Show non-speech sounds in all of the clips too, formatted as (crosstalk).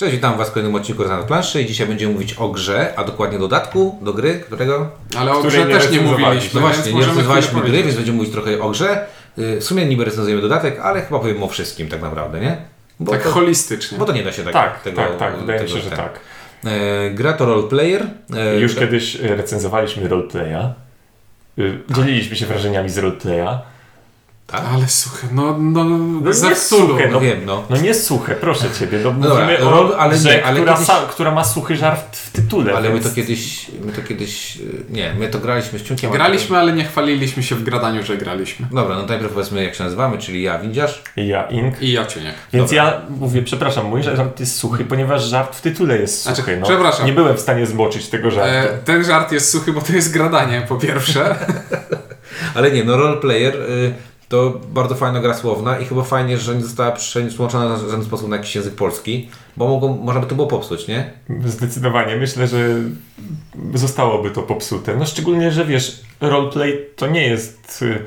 Cześć, witam Was w kolejnym odcinku na planszy i dzisiaj będziemy mówić o grze, a dokładnie dodatku do gry, którego... Ale o grze nie też nie mówiliśmy. No właśnie, nie recenzowaliśmy gry, więc będziemy mówić trochę o grze. Y, W sumie niby recenzujemy dodatek, ale chyba powiem o wszystkim tak naprawdę, nie? Bo, Tak to, holistycznie. bo to nie da się tak, Tak, tego... tak, tak, wydaje mi tego się, że ten. tak. E, gra to roleplayer. E, Już gra- kiedyś recenzowaliśmy roleplaya. Y, Dzieliliśmy się wrażeniami z roleplaya. Tak? Ale słuchaj, no, no, No za nie Cthulhu. suche, No wiem, no. No nie suche, proszę ciebie. No, No dobra, mówimy rol- o ale grze, nie, ale która, kiedyś- sa, która ma suchy żart w tytule. Ale my więc... to kiedyś, my to kiedyś, y, nie, my to graliśmy z Ciunkiem. Graliśmy, ale nie chwaliliśmy się w gradaniu, że graliśmy. Dobra, no najpierw powiedzmy jak się nazywamy, czyli ja, Windziarz. Ja, Ink. I ja ciuniek. Więc Dobra. ja mówię, przepraszam, mój żart jest suchy, ponieważ żart w tytule jest Znaczy, suchy. No. przepraszam. Nie byłem w stanie zmoczyć tego żartu. E, ten żart jest suchy, bo to jest gradanie, po pierwsze. (laughs) Ale nie, no roleplayer y, to bardzo fajna gra słowna i chyba fajnie, że nie została przetłumaczona na żaden sposób na jakiś język polski, bo mogą, można by to było popsuć, nie? Zdecydowanie. Myślę, że zostałoby to popsute. No szczególnie, że wiesz, roleplay to nie jest y,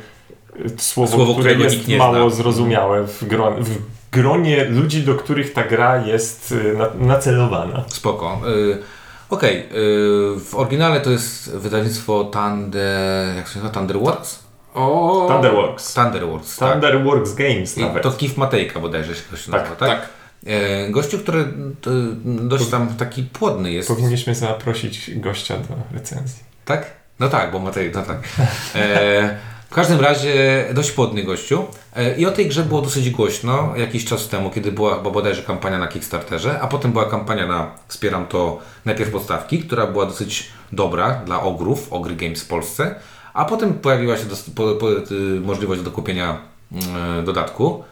słowo, Słowo, które jest mało zna. zrozumiałe w, w gronie ludzi, do których ta gra jest y, na, nacelowana. Spoko. Y, Okej, y, w oryginale to jest wydawnictwo Thunder, jak się nazywa? Thunderworks? O, Thunderworks. Thunderworks, tak. Thunderworks Games I nawet. to Kif Matejka bodajże się ktoś Tak, nazywa, tak? tak. E, gościu, który y, dość tam taki płodny jest. Powinniśmy zaprosić gościa do recenzji. Tak? No tak, bo Matej, no tak. E, w każdym razie dość płodny gościu. E, I o tej grze było dosyć głośno jakiś czas temu, kiedy była chyba bodajże kampania na Kickstarterze, a potem była kampania na Wspieram to najpierw podstawki, która była dosyć dobra dla ogrów, Ogry Games w Polsce, a potem pojawiła się dos- po, po, y, możliwość do kupienia y, dodatku,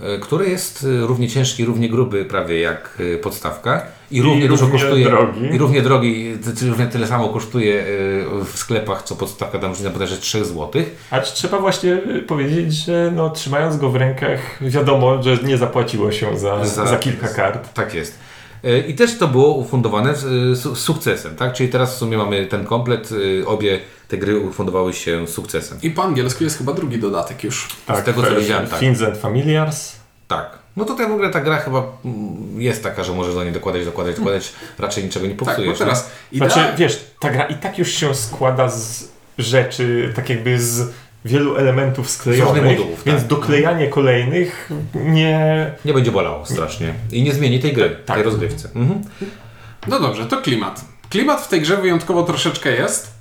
y, który jest równie ciężki, równie gruby prawie jak podstawka i równie dużo równie kosztuje drogi. i równie drogi, równie tyle samo kosztuje w sklepach, co podstawka tam różnica bodajże 3 zł. A trzeba właśnie powiedzieć, że no, trzymając go w rękach, wiadomo, że nie zapłaciło się za, Za- za, kilka kart. Tak jest. I też to było ufundowane z, z sukcesem, tak? Czyli teraz w sumie mamy ten komplet, y, obie te gry ufundowały się sukcesem. I po angielsku jest chyba drugi dodatek już. Z tego, co widziałem, tak. Fins and Familiars. Tak. No tutaj w ogóle ta gra chyba mm, jest taka, że możesz do niej dokładać, dokładać, dokładać, raczej niczego nie Tak, popsujesz. bo teraz idea... Znaczy, wiesz, ta gra i tak już się składa z rzeczy, tak jakby z wielu elementów sklejonych, modułów, więc tak. doklejanie kolejnych nie... nie? nie będzie bolało strasznie. I nie zmieni tej gry, Tak. tej rozgrywce. Mhm. No dobrze, to klimat. Klimat w tej grze wyjątkowo troszeczkę jest,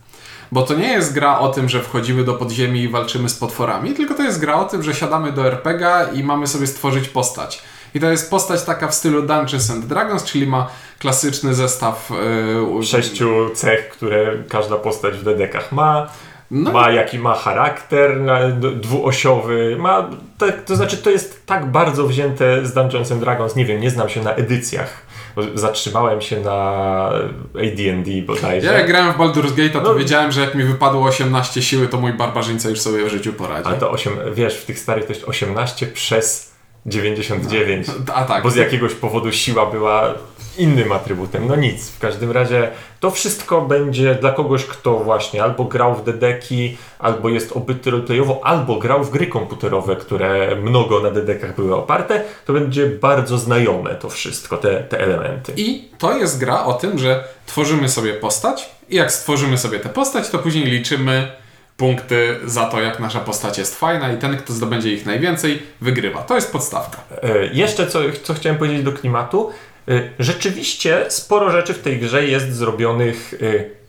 bo to nie jest gra o tym, że wchodzimy do podziemi i walczymy z potworami, tylko to jest gra o tym, że siadamy do RPGa i mamy sobie stworzyć postać. I to jest postać taka w stylu Dungeons and Dragons, czyli ma klasyczny zestaw yy, Sześciu cech, które każda postać w dedekach ma. No ma jaki ma charakter dwuosiowy, ma, to, to znaczy to jest tak bardzo wzięte z Dungeons and Dragons, nie wiem, nie znam się na edycjach, zatrzymałem się na AD&D bodajże. Ja jak grałem w Baldur's Gate, to No. wiedziałem, że jak mi wypadło 18 siły, to mój barbarzyńca już sobie w życiu poradzi. Ale to 8, wiesz, w tych starych to jest 18 przez 99. A tak. Bo z jakiegoś powodu siła była innym atrybutem. No nic, w każdym razie to wszystko będzie dla kogoś, kto właśnie albo grał w dedeki, albo jest obyty roleplayowo, albo grał w gry komputerowe, które mnogo na dedekach były oparte, to będzie bardzo znajome to wszystko, te, te elementy. I to jest gra o tym, że tworzymy sobie postać i jak stworzymy sobie tę postać, to później liczymy punkty za to, jak nasza postać jest fajna i ten, kto zdobędzie ich najwięcej, wygrywa. To jest podstawka. E, Jeszcze co, co chciałem powiedzieć do klimatu. E, Rzeczywiście sporo rzeczy w tej grze jest zrobionych e,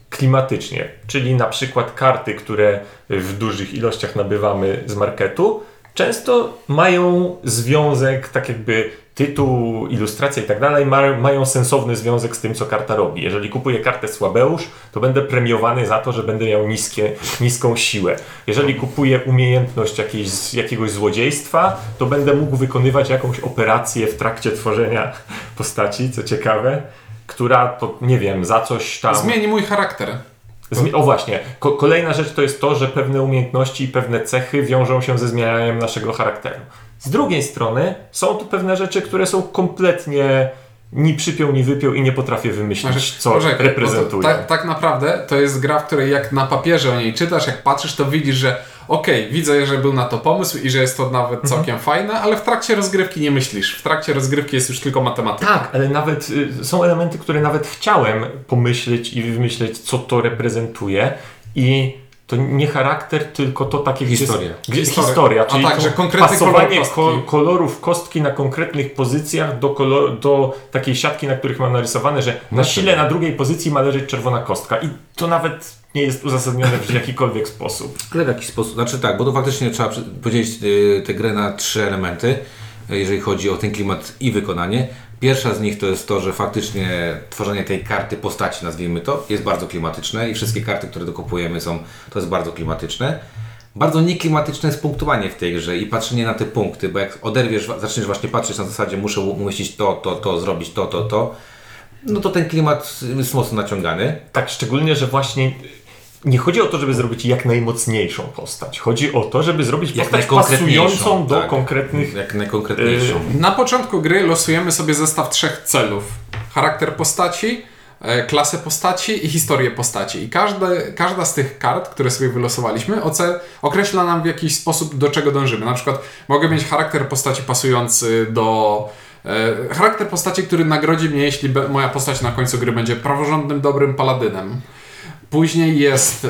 klimatycznie, czyli na przykład karty, które w dużych ilościach nabywamy z marketu, często mają związek, tak jakby tytuł, ilustracja i tak dalej, ma, mają sensowny związek z tym, co karta robi. Jeżeli kupuję kartę Słabeusz, to będę premiowany za to, że będę miał niskie, niską siłę. Jeżeli kupuję umiejętność jakiejś, jakiegoś złodziejstwa, to będę mógł wykonywać jakąś operację w trakcie tworzenia (laughs) postaci, co ciekawe, która to, nie wiem, za coś tam... Zmieni mój charakter. Zmi- o właśnie, Ko- kolejna rzecz to jest to, że pewne umiejętności i pewne cechy wiążą się ze zmiananiem naszego charakteru. Z drugiej strony są tu pewne rzeczy, które są kompletnie ni przypiął, ni wypiął i nie potrafię wymyślić, Znaczy, co to Tak, tak naprawdę to jest gra, w której jak na papierze o niej czytasz, jak patrzysz, to widzisz, że okej, widzę, że był na to pomysł i że jest to nawet Mhm. całkiem fajne, ale w trakcie rozgrywki nie myślisz. W trakcie rozgrywki jest już tylko matematyka. Tak, ale nawet y, są elementy, które nawet chciałem pomyśleć i wymyśleć, co to reprezentuje i to nie charakter, tylko to takie gdzie- Historia. Gdzie, Historia. historia. A czyli tak, to że pasowanie kolor kostki. ko- kolorów kostki na konkretnych pozycjach do, kolor, do takiej siatki, na których mam narysowane, że na sile na drugiej pozycji ma leżeć czerwona kostka i to nawet nie jest uzasadnione w (laughs) jakikolwiek sposób. Ale w jakiś sposób, znaczy tak, bo to faktycznie trzeba podzielić y, tę grę na trzy elementy, y, jeżeli chodzi o ten klimat i wykonanie. Pierwsza z nich to jest to, że faktycznie tworzenie tej karty postaci, nazwijmy to, jest bardzo klimatyczne i wszystkie karty, które dokupujemy są, to jest bardzo klimatyczne. Bardzo nieklimatyczne jest punktowanie w tej grze i patrzenie na te punkty, bo jak oderwiesz, zaczniesz właśnie patrzeć na zasadzie muszę umieścić to, to, to, zrobić to, to, to, no to ten klimat jest mocno naciągany. Tak, szczególnie, że właśnie nie chodzi o to, żeby zrobić jak najmocniejszą postać. Chodzi o to, żeby zrobić Jak postać pasującą do tak. konkretnych Jak najkonkretniejszą. Na początku gry losujemy sobie zestaw trzech celów. Charakter postaci, e, klasę postaci i historię postaci. I każde, każda z tych kart, które sobie wylosowaliśmy, oce, określa nam w jakiś sposób, do czego dążymy. Na przykład mogę mieć charakter postaci pasujący do... E, charakter postaci, który nagrodzi mnie, jeśli be, moja postać na końcu gry będzie praworządnym, dobrym paladynem. Później jest e,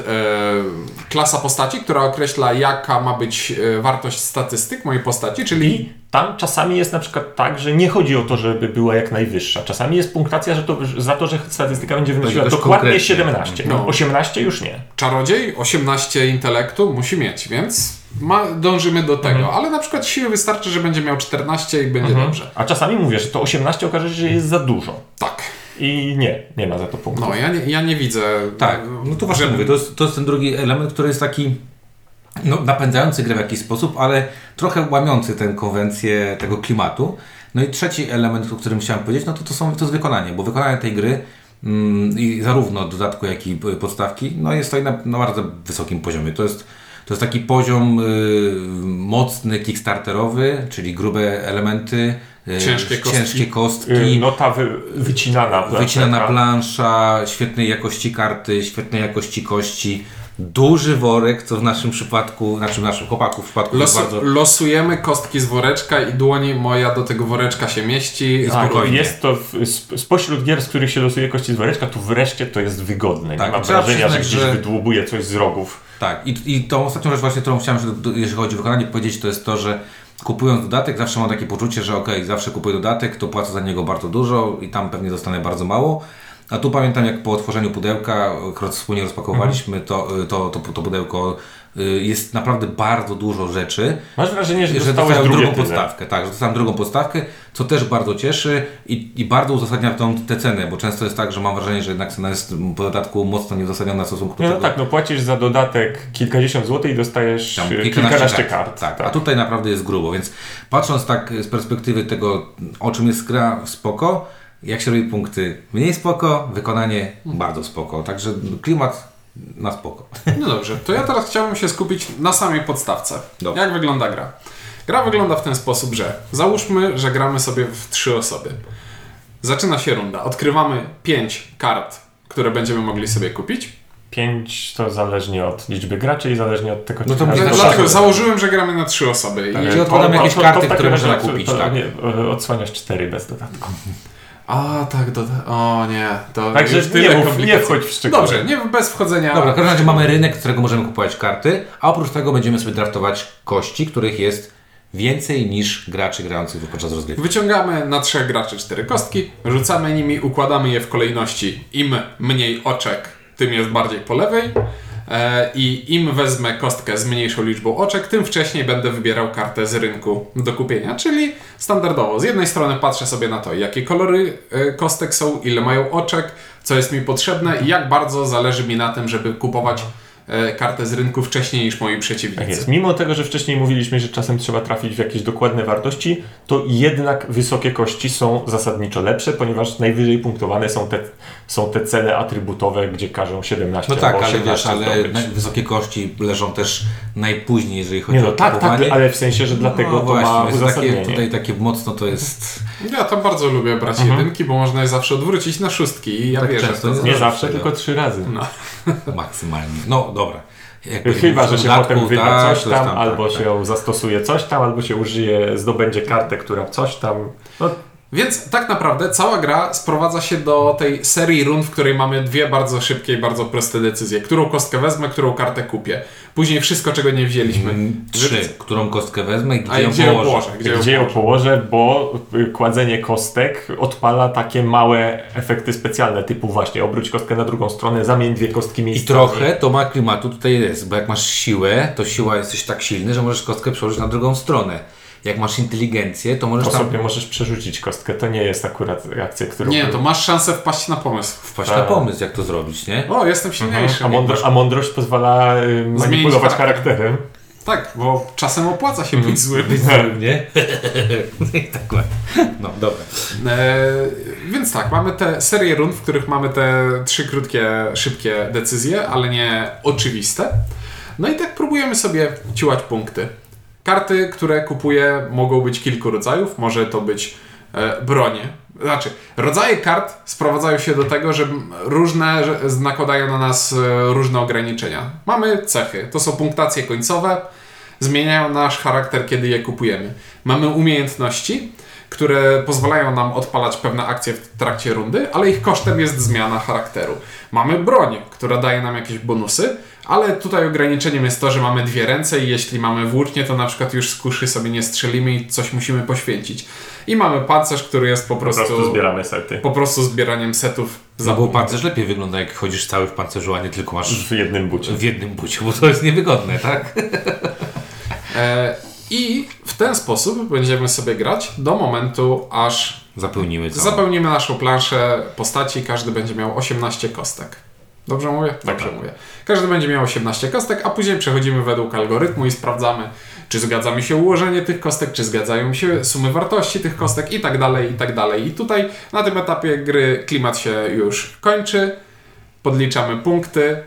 klasa postaci, która określa, jaka ma być e, wartość statystyk mojej postaci, czyli I tam czasami jest na przykład tak, że nie chodzi o to, żeby była jak najwyższa. Czasami jest punktacja że to, za to, że statystyka będzie wynosiła dokładnie konkretnie. 17. No. No. 18 już nie. Czarodziej 18 intelektu musi mieć, więc ma, dążymy do tego. Ale na przykład siły wystarczy, że będzie miał 14 i będzie dobrze. A czasami mówię, że to 18 okaże się, że jest za dużo. Tak. I nie, nie ma za to punktów. No, ja nie, ja nie widzę. Tak, no to właśnie że- mówię, to jest, to jest ten drugi element, który jest taki no, napędzający grę w jakiś sposób, ale trochę łamiący tę konwencję tego klimatu. No i trzeci element, o którym chciałem powiedzieć, no to, to, są, to jest wykonanie, bo wykonanie tej gry mm, i zarówno dodatku, jak i y, podstawki, no jest to na, na bardzo wysokim poziomie. To jest, to jest taki poziom y, mocny, kickstarterowy, czyli grube elementy, Ciężkie kostki. ciężkie kostki Y, Nota wy, wycinana. Wycinana planszeta. plansza, świetnej jakości karty, świetnej jakości kości, duży worek, co w naszym przypadku, znaczy w naszym chłopaku w przypadku jest Losu, bardzo... Losujemy kostki z woreczka i dłoń moja do tego woreczka się mieści. Tak, Spokojnie. jest to w, sp- spośród gier, z których się losuje kości z woreczka, tu wreszcie to jest wygodne. Tak, nie mam wrażenia, że gdzieś że- wydłubuje coś z rogów. Tak, i, i tą ostatnią rzecz właśnie, którą chciałem, jeżeli chodzi o wykonanie, powiedzieć, to jest to, że kupując dodatek, zawsze mam takie poczucie, że okej, zawsze kupuję dodatek, to płacę za niego bardzo dużo i tam pewnie dostanę bardzo mało. A tu pamiętam, jak po otworzeniu pudełka, akurat wspólnie rozpakowaliśmy to, to, to, to pudełko, jest naprawdę bardzo dużo rzeczy. Masz wrażenie, że, że dostałem drugą tyle. podstawkę. Tak, że dostałem drugą podstawkę, co też bardzo cieszy i, i bardzo uzasadnia tą, tę cenę, bo często jest tak, że mam wrażenie, że jednak cena jest po dodatku mocno nieuzasadniona w stosunku do no tego. tak, no płacisz za dodatek kilkadziesiąt złotych i dostajesz Tam e, kilkanaście kilkanaście kart. kart. Tak, a tutaj naprawdę jest grubo, więc patrząc tak z perspektywy tego, o czym jest gra, spoko, jak się robi punkty, mniej spoko, wykonanie bardzo spoko, także klimat na spoko. No dobrze, to ja teraz chciałbym się skupić na samej podstawce. Dobrze. Jak wygląda gra? Gra wygląda w ten sposób, że załóżmy, że gramy sobie w trzy osoby. Zaczyna się runda. Odkrywamy pięć kart, które będziemy mogli sobie kupić. Pięć to zależnie od liczby graczy i zależnie od tego, No czy to myślę, do że- Dlatego założyłem, że gramy na trzy osoby. Tak, I... Czyli odkładamy jakieś to- karty, które można kupić, to, tak. Nie, e, odsłaniasz cztery bez dodatku. (laughs) A, tak, do... o nie. To Także już nie tyle mów- nie komplikacji. wchodź w szczegóły. Dobrze, nie, bez wchodzenia. Dobra, w każdym razie mamy rynek, z którego możemy kupować karty, a oprócz tego będziemy sobie draftować kości, których jest więcej niż graczy grających podczas rozgrywki. Wyciągamy na trzech graczy cztery kostki, rzucamy nimi, układamy je w kolejności. Im mniej oczek, tym jest bardziej po lewej. E, I im wezmę kostkę z mniejszą liczbą oczek, tym wcześniej będę wybierał kartę z rynku do kupienia. Czyli standardowo, z jednej strony patrzę sobie na to, jakie kolory e, kostek są, ile mają oczek, co jest mi potrzebne i jak bardzo zależy mi na tym, żeby kupować kartę z rynku wcześniej niż moi przeciwnicy. Tak jest. Mimo tego, że wcześniej mówiliśmy, że czasem trzeba trafić w jakieś dokładne wartości, to jednak wysokie kości są zasadniczo lepsze, ponieważ najwyżej punktowane są te, są te cele atrybutowe, gdzie każą 17 No tak, albo ale 18 wiesz, ale zdobyć. wysokie kości leżą też najpóźniej, jeżeli chodzi Nie no, o tak, tak, ale w sensie, że dlatego no to właśnie, ma jest takie, uzasadnienie. tutaj takie mocno to jest... Ja to bardzo lubię brać Mhm. jedynki, bo można je zawsze odwrócić na szóstki i ja Tak wierzę często nie Nie zawsze, tylko trzy razy. No. (laughs) maksymalnie. No dobra. jakby Chyba, że się potem wyda tak, coś tam, albo tak, się zastosuje coś tam, albo się użyje, zdobędzie kartę, która coś tam. No, Więc tak naprawdę cała gra sprowadza się do tej serii rund, w której mamy dwie bardzo szybkie i bardzo proste decyzje. Którą kostkę wezmę, którą kartę kupię. Później wszystko, czego nie wzięliśmy. Mm, Trzy, którą kostkę wezmę i gdzie i ją gdzie ją położę. położę? Gdzie ją gdzie ją położę? położę, bo y, kładzenie kostek odpala takie małe efekty specjalne, typu właśnie obróć kostkę na drugą stronę, zamień dwie kostki I miejscami. trochę to ma klimatu tutaj jest, bo jak masz siłę, to siła jesteś tak silny, że możesz kostkę przełożyć na drugą stronę. Jak masz inteligencję, to możesz To tam sobie możesz przerzucić kostkę, to nie jest akurat akcja, którą... Nie, to masz szansę wpaść na pomysł. wpaść Tak. na pomysł, jak to zrobić, nie? O, jestem silniejszy. a, mądro, a mądrość pozwala y, manipulować charakter. charakterem. Tak, bo czasem opłaca się być złym. nie? (laughs) I tak ładnie. No, dobra. E, więc tak, mamy te serię rund, w których mamy te trzy krótkie, szybkie decyzje, ale nie oczywiste. No i tak próbujemy sobie ciłać punkty. Karty, które kupuję, mogą być kilku rodzajów. Może to być e, bronie. Znaczy, rodzaje kart sprowadzają się do tego, że różne że nakładają na nas e, różne ograniczenia. Mamy cechy, to są punktacje końcowe, zmieniają nasz charakter, kiedy je kupujemy. Mamy umiejętności, które pozwalają nam odpalać pewne akcje w trakcie rundy, ale ich kosztem jest zmiana charakteru. Mamy broń, która daje nam jakieś bonusy, ale tutaj ograniczeniem jest to, że mamy dwie ręce i jeśli mamy włócznie, to na przykład już z kuszy sobie nie strzelimy i coś musimy poświęcić. I mamy pancerz, który jest po Po prostu, prostu zbieramy sety. po prostu zbieraniem setów za No bo pancerz lepiej wygląda, jak chodzisz cały w pancerzu, a nie tylko masz W jednym bucie. w jednym bucie, bo to jest niewygodne, tak? E, I w ten sposób będziemy sobie grać do momentu, aż Zapełnimy całą. Zapełnimy naszą planszę postaci, każdy będzie miał 18 kostek. Dobrze mówię? Dobrze tak. mówię. Każdy będzie miał 18 kostek, a później przechodzimy według algorytmu i sprawdzamy, czy zgadza mi się ułożenie tych kostek, czy zgadzają mi się sumy wartości tych kostek i tak dalej, i tak dalej. I tutaj na tym etapie gry klimat się już kończy, podliczamy punkty,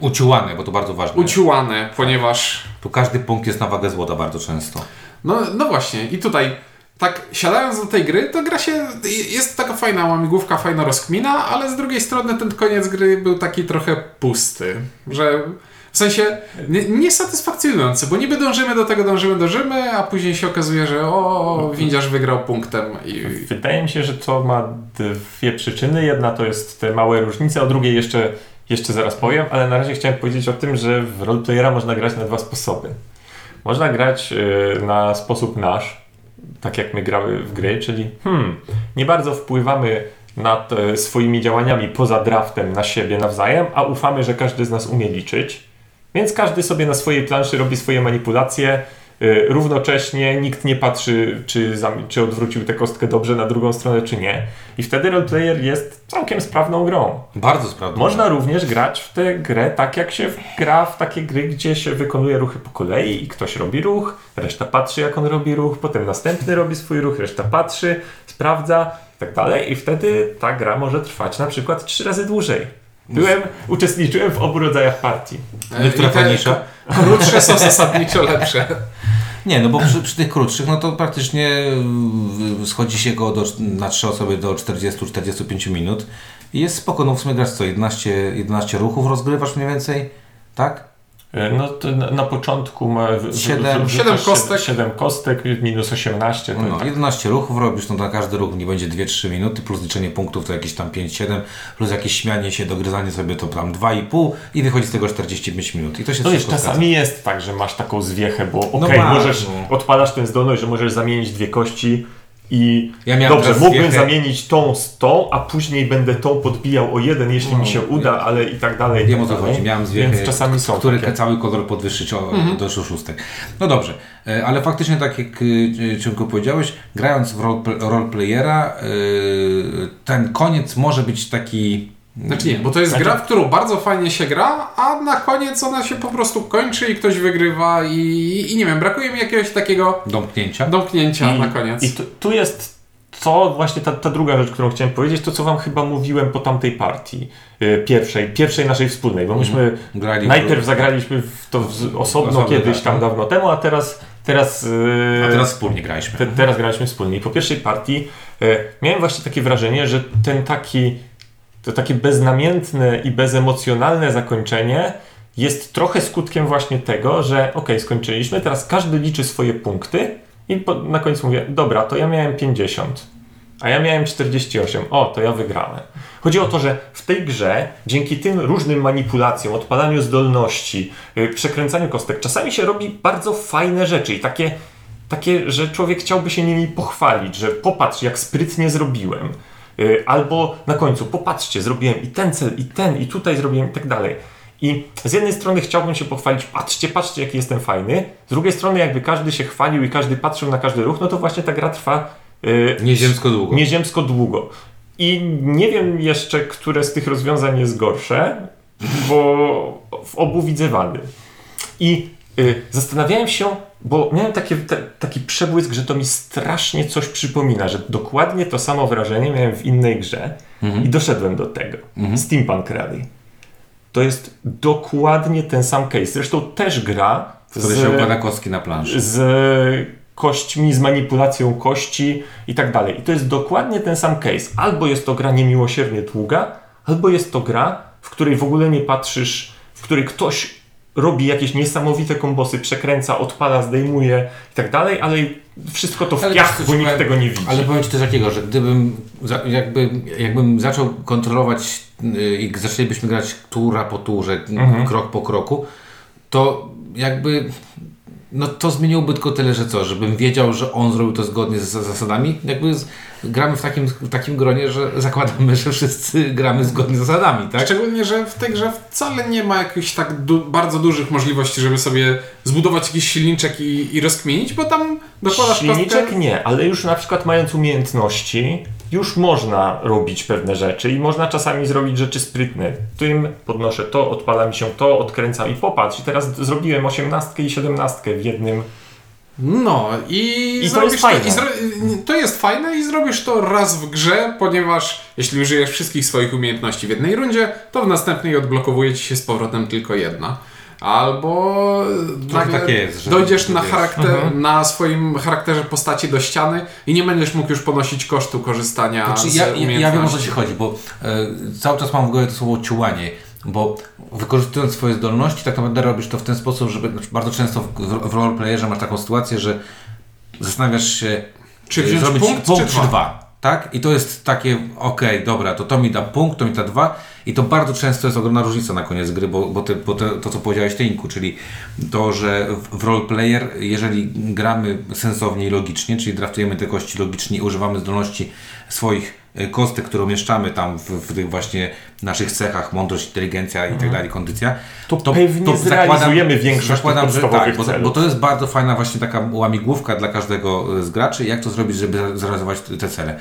Uciułane, bo to bardzo ważne. uciułane, ponieważ Tu każdy punkt jest na wagę złota bardzo często. No, no właśnie, i tutaj tak siadając do tej gry, to gra się, jest taka fajna łamigłówka, fajna rozkmina, ale z drugiej strony ten koniec gry był taki trochę pusty, że w sensie nie- niesatysfakcjonujący, bo niby dążymy do tego, dążymy, dążymy, a później się okazuje, że o, windziarz wygrał punktem i... Wydaje mi się, że to ma dwie przyczyny. Jedna to jest te małe różnice, o drugiej jeszcze, jeszcze zaraz powiem, ale na razie chciałem powiedzieć o tym, że w roleplayera można grać na dwa sposoby. Można grać y, na sposób nasz, tak jak my gramy w gry, czyli hmm, nie bardzo wpływamy nad swoimi działaniami poza draftem na siebie nawzajem, a ufamy, że każdy z nas umie liczyć. Więc każdy sobie na swojej planszy robi swoje manipulacje. Y, Równocześnie nikt nie patrzy, czy, czy odwrócił tę kostkę dobrze na drugą stronę, czy nie. I wtedy roleplayer jest całkiem sprawną grą. Bardzo sprawdzone. Można również grać w tę grę tak, jak się gra w takie gry, gdzie się wykonuje ruchy po kolei i ktoś robi ruch, reszta patrzy, jak on robi ruch, potem następny robi swój ruch, reszta patrzy, sprawdza i tak dalej. I wtedy ta gra może trwać na przykład trzy razy dłużej. Byłem, uczestniczyłem w obu rodzajach partii. No i która fajniejsza? Krótsze są zasadniczo lepsze. Nie, no bo przy, przy tych krótszych, no to praktycznie y, schodzi się go do, na trzy osoby do 40-45 minut i jest spoko, no w sumie grasz co, 11, 11 ruchów rozgrywasz mniej więcej, tak? E, No to na, na początku ma w- w- Siedem- w- siedem wrzucasz kostek. 7 kostek, minus 18. To No, tak. 11 ruchów robisz, no to na każdy ruch nie będzie 2-3 minuty, plus liczenie punktów to jakieś tam 5-7, plus jakieś śmianie się, dogryzanie sobie to tam 2,5 i wychodzi z tego 45 minut. I to się To wiesz, czasami jest tak, że masz taką zwiechę, bo okej, masz, możesz, no. odpalasz tę zdolność, że możesz zamienić dwie kości i Ja dobrze, mógłbym zwiechę- zamienić tą z tą, a później będę tą podbijał o jeden, jeśli mi się uda, ale i tak dalej. Wiem o tak co dalej. chodzi. Miałem zwiechę, Więc czasami są który takie. cały kolor podwyższyć o, do szóstek. No dobrze, e, ale faktycznie tak jak y, Czymku powiedziałeś, grając w role- roleplayera, y, ten koniec może być taki... Znaczy nie, bo to jest Znaczy- gra, w którą bardzo fajnie się gra, a na koniec ona się po prostu kończy i ktoś wygrywa i, i nie wiem, brakuje mi jakiegoś takiego Domknięcia. domknięcia na koniec. I tu, tu jest to właśnie ta, ta druga rzecz, którą chciałem powiedzieć, to co wam chyba mówiłem po tamtej partii, yy, pierwszej, pierwszej naszej wspólnej, bo myśmy Grali w- najpierw zagraliśmy w to w, osobno kiedyś tak, tam no. dawno temu, a teraz teraz, yy, A teraz wspólnie graliśmy. te, teraz graliśmy wspólnie. I po pierwszej partii e, miałem właśnie takie wrażenie, że ten taki, to takie beznamiętne i bezemocjonalne zakończenie jest trochę skutkiem właśnie tego, że ok, skończyliśmy, teraz każdy liczy swoje punkty i po, na końcu mówię, dobra, to ja miałem 50, a ja miałem 48, o, to ja wygrałem. Chodzi o to, że w tej grze, dzięki tym różnym manipulacjom, odpalaniu zdolności, yy, przekręcaniu kostek, czasami się robi bardzo fajne rzeczy i takie, takie, że człowiek chciałby się nimi pochwalić, że popatrz, jak sprytnie zrobiłem. Yy, albo na końcu, popatrzcie, zrobiłem i ten cel, i ten, i tutaj zrobiłem, i tak dalej. I z jednej strony chciałbym się pochwalić, patrzcie, patrzcie, jaki jestem fajny. Z drugiej strony, jakby każdy się chwalił i każdy patrzył na każdy ruch, no to właśnie ta gra trwa yy, Nieziemsko długo. nieziemsko długo. I nie wiem jeszcze, które z tych rozwiązań jest gorsze, bo w obu widzę wady. I y, zastanawiałem się, bo miałem takie, te, taki przebłysk, że to mi strasznie coś przypomina, że dokładnie to samo wrażenie miałem w innej grze i doszedłem do tego. Steampunk Rally. To jest dokładnie ten sam case. Zresztą też gra Wtedy się układa kostki na planszy. z kośćmi, z manipulacją kości i tak dalej. I to jest dokładnie ten sam case. Albo jest to gra niemiłosiernie długa, albo jest to gra, w której w ogóle nie patrzysz, w której ktoś robi jakieś niesamowite kombosy, przekręca, odpala, zdejmuje i tak dalej, ale wszystko to w Ale piach, bo nikt tego nie widzi. Ale powiem Ci coś takiego, że gdybym jakby, jakbym zaczął kontrolować yy, i zaczęlibyśmy grać tura po turze, Mhm. krok po kroku, to jakby no to zmieniłoby tylko tyle, że co, żebym wiedział, że on zrobił to zgodnie z zasadami. Jakby z, gramy w takim, w takim gronie, że (laughs) zakładamy, że wszyscy gramy zgodnie z zasadami, tak? Szczególnie, że w tej grze wcale nie ma jakichś tak du- bardzo dużych możliwości, żeby sobie zbudować jakiś silniczek i, i rozkminić, bo tam dokładasz Silniczek kostkę... nie, ale już na przykład mając umiejętności, już można robić pewne rzeczy i można czasami zrobić rzeczy sprytne. Tym podnoszę to, odpala mi się to, odkręcam i popatrz. I teraz zrobiłem osiemnastkę i siedemnastkę w jednym. No i, I to jest fajne. i zro- to jest fajne i zrobisz to raz w grze, ponieważ jeśli użyjesz wszystkich swoich umiejętności w jednej rundzie, to w następnej odblokowuje ci się z powrotem tylko jedna. Albo nagle tak jest, że- dojdziesz na, wiesz. charakter, Mhm. na swoim charakterze postaci do ściany i nie będziesz mógł już ponosić kosztu korzystania Znaczy, z ja, ja, ja wiem o co. Ci chodzi, bo e, cały czas mam w głowie to słowo ciułanie, bo wykorzystując swoje zdolności, tak naprawdę robisz to w ten sposób, żeby znaczy, bardzo często w, w roleplayerze masz taką sytuację, że zastanawiasz się, Czy e, wziąć zrobić punkt, punkt czy czy dwa? Tak? I to jest takie, okej, dobra, to to mi da punkt, to mi da dwa. I to bardzo często jest ogromna różnica na koniec gry, bo, bo, bo te, to, co powiedziałeś Ty, Inku, czyli to, że w roleplayer, jeżeli gramy sensownie i logicznie, czyli draftujemy te kości logicznie i używamy zdolności swoich e, kostek, które umieszczamy tam w, w tych właśnie naszych cechach, mądrość, inteligencja i tak dalej, kondycja, Mhm. To pewnie zrealizujemy większość zakładam, że tak, bo, bo to jest bardzo fajna właśnie taka łamigłówka dla każdego z graczy, jak to zrobić, żeby zrealizować te cele.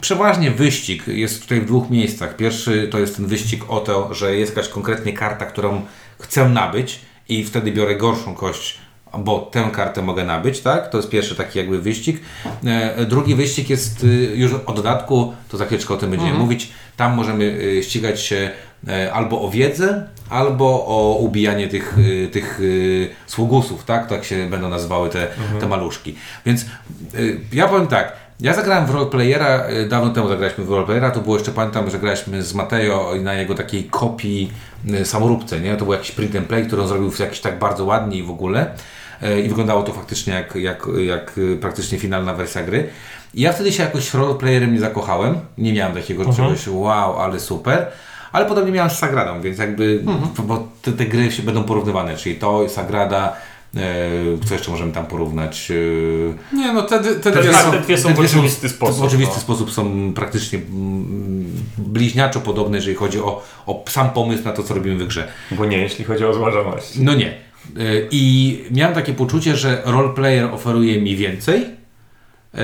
Przeważnie wyścig jest tutaj w dwóch miejscach. Pierwszy to jest ten wyścig o to, że jest jakaś konkretnie karta, którą chcę nabyć i wtedy biorę gorszą kość, bo tę kartę mogę nabyć, tak? To jest pierwszy taki jakby wyścig. E, drugi wyścig jest y, już o dodatku, to za chwileczkę o tym będziemy mówić. Tam możemy y, ścigać się e, albo o wiedzę, albo o ubijanie tych, y, tych sługusów, tak? Tak się będą nazywały te, te maluszki. Więc ja powiem tak, ja zagrałem w roleplayera, dawno temu zagraliśmy w roleplayera, to było jeszcze, pamiętam, że graliśmy z Mateo na jego takiej kopii samoróbce, nie? To był jakiś print and play, który on zrobił jakiś tak bardzo ładnie i w ogóle. Y, I wyglądało to faktycznie jak, jak, jak y, praktycznie finalna wersja gry. I ja wtedy się jakoś roleplayerem nie zakochałem. Nie miałem takiego czegoś, wow, ale super. Ale podobnie miałem z Sagradą, więc jakby, bo te, te gry się będą porównywane, czyli to i Sagrada, e, co jeszcze możemy tam porównać? E, Nie, no te, te, te Te, dwie tak, są... te dwie są w oczywisty sposób. W oczywisty no. sposób są praktycznie mm, bliźniaczo podobne, jeżeli chodzi o, o sam pomysł na to, co robimy w grze. Bo nie, jeśli chodzi o złożoność. No nie. I miałem takie poczucie, że roleplayer oferuje mi więcej, y,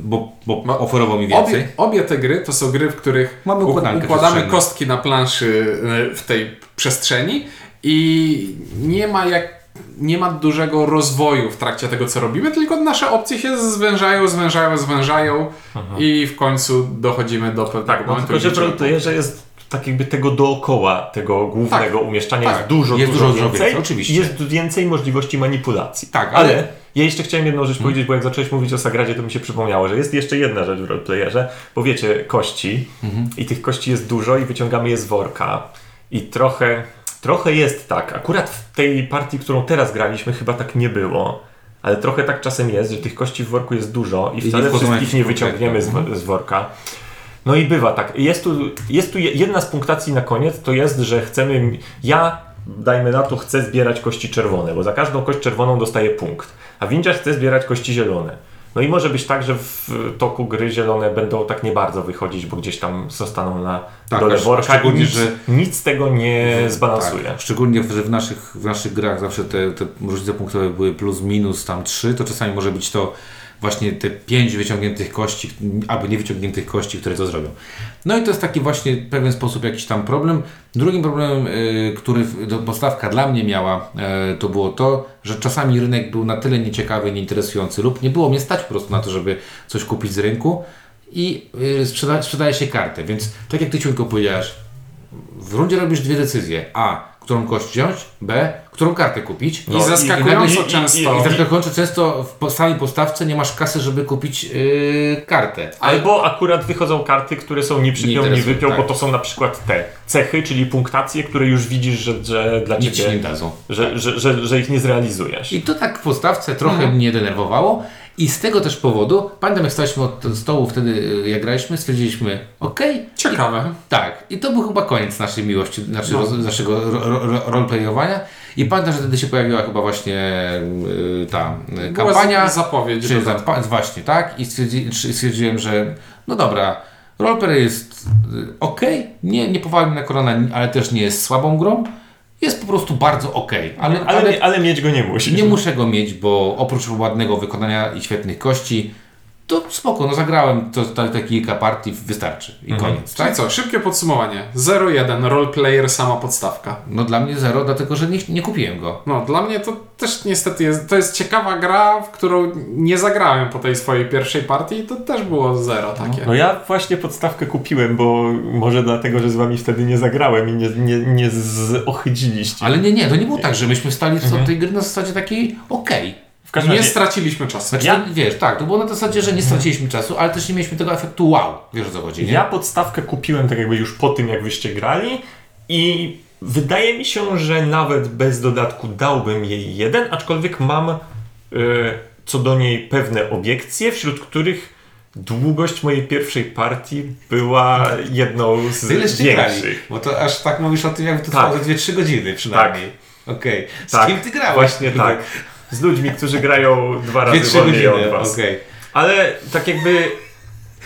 bo, bo oferował mi więcej. Obie, obie te gry to są gry, w których Mamy układamy kostki na planszy y, w tej przestrzeni i nie ma jak nie ma dużego rozwoju w trakcie tego, co robimy, tylko nasze opcje się zwężają, zwężają, zwężają i w końcu dochodzimy do pewnego Tak, no momentu. tylko że roleplayerze jest tak jakby tego dookoła, tego głównego umieszczania tak. jest dużo, Jest dużo, dużo, więcej. więcej, oczywiście. I Jest więcej możliwości manipulacji. Tak, ale... ale- ja jeszcze chciałem jedną rzecz powiedzieć, bo jak zacząłeś mówić o Sagradzie, to mi się przypomniało, że jest jeszcze jedna rzecz w roleplayerze, bo wiecie, kości i tych kości jest dużo i wyciągamy je z worka i trochę Trochę jest tak. Akurat w tej partii, którą teraz graliśmy, chyba tak nie było. Ale trochę tak czasem jest, że tych kości w worku jest dużo i wcale wchodzą wszystkich nie wyciągniemy z, konkretne. z worka. No i bywa tak. Jest tu, jest tu je- jedna z punktacji na koniec, to jest, że chcemy. Ja, dajmy na to, chcę zbierać kości czerwone, bo za każdą kość czerwoną dostaję punkt. A windziarz chce zbierać kości zielone. No i może być tak, że w toku gry zielone będą tak nie bardzo wychodzić, bo gdzieś tam zostaną na Tak, dole worka i nic, że- nic z tego nie zbalansuje. Tak, szczególnie, że w naszych, w naszych grach zawsze te, te różnice punktowe były plus, minus tam 3, to czasami może być to właśnie te 5 wyciągniętych kości, albo niewyciągniętych kości, które to zrobią. No i to jest taki właśnie w pewien sposób jakiś tam problem. Drugim problemem, y, który postawka dla mnie miała, y, to było to, że czasami rynek był na tyle nieciekawy, nieinteresujący lub nie było mnie stać po prostu na to, żeby coś kupić z rynku i y, sprzeda, sprzedaje się kartę. Więc tak jak Ty Ciunko powiedziałeś, w rundzie robisz dwie decyzje. A, którą kość wziąć, B, którą kartę kupić. I zaskakująco i- i- często. I zaskakująco często w samej postawce nie masz kasy, żeby kupić yy, kartę. Albo akurat wychodzą karty, które są nie przypiął, nie interesują, wypiął, tak. bo to są na przykład te cechy, czyli punktacje, które już widzisz, że, że dla Nic ci nie ciebie, dadzą. że, że, że, że ich nie zrealizujesz. I to tak w postawce trochę mnie denerwowało. I z tego też powodu, pamiętam jak staliśmy od stołu wtedy, y, jak graliśmy, stwierdziliśmy, okej, Ciekawe. Tak, i to był chyba koniec naszej miłości, znaczy No. roz, naszego ro, ro, roleplayowania. I pamiętam, że wtedy się pojawiła chyba właśnie y, ta y, Była kampania. z- zapowiedź. Czy za, właśnie, tak? I stwierdzi, stwierdziłem, że no dobra, roleplay jest ok, nie, nie powalił na korona, ale też nie jest słabą grą. Jest po prostu bardzo ok, ale, ale, ale, ale mieć go nie musisz. nie muszę go mieć, bo oprócz ładnego wykonania i świetnych kości, to spoko, no zagrałem to, to, te kilka partii, wystarczy i koniec. Czyli Tak? co, szybkie podsumowanie. 0-1, roleplayer, sama podstawka. No dla mnie zero, dlatego że nie, nie kupiłem go. No, dla mnie to też niestety jest, to jest ciekawa gra, w którą nie zagrałem po tej swojej pierwszej partii i to też było zero takie. No ja właśnie podstawkę kupiłem, bo może dlatego, że z wami wtedy nie zagrałem i nie, nie, nie zohydziliście. Ale nie, nie, to nie było tak, że myśmy stali w tej gry na zasadzie takiej okej. każdym nie razie, straciliśmy czasu. Znaczy, Ja- wiesz, tak, to było na zasadzie, że nie straciliśmy czasu, ale też nie mieliśmy tego efektu wow. Wiesz o co chodzi, nie? ja podstawkę kupiłem tak jakby już po tym, jak wyście grali i wydaje mi się, że nawet bez dodatku dałbym jej jeden, aczkolwiek mam y, co do niej pewne obiekcje, wśród których długość mojej pierwszej partii była jedną z grali, większych. bo to aż tak mówisz o tym, jakby to Tak. trwało ze 2-3 godziny przynajmniej. Okej. Z Tak, kim ty grałeś? Właśnie tak. (laughs) Z ludźmi, którzy grają dwa razy 2-3 wolniej godziny, od was. okej. Ale tak jakby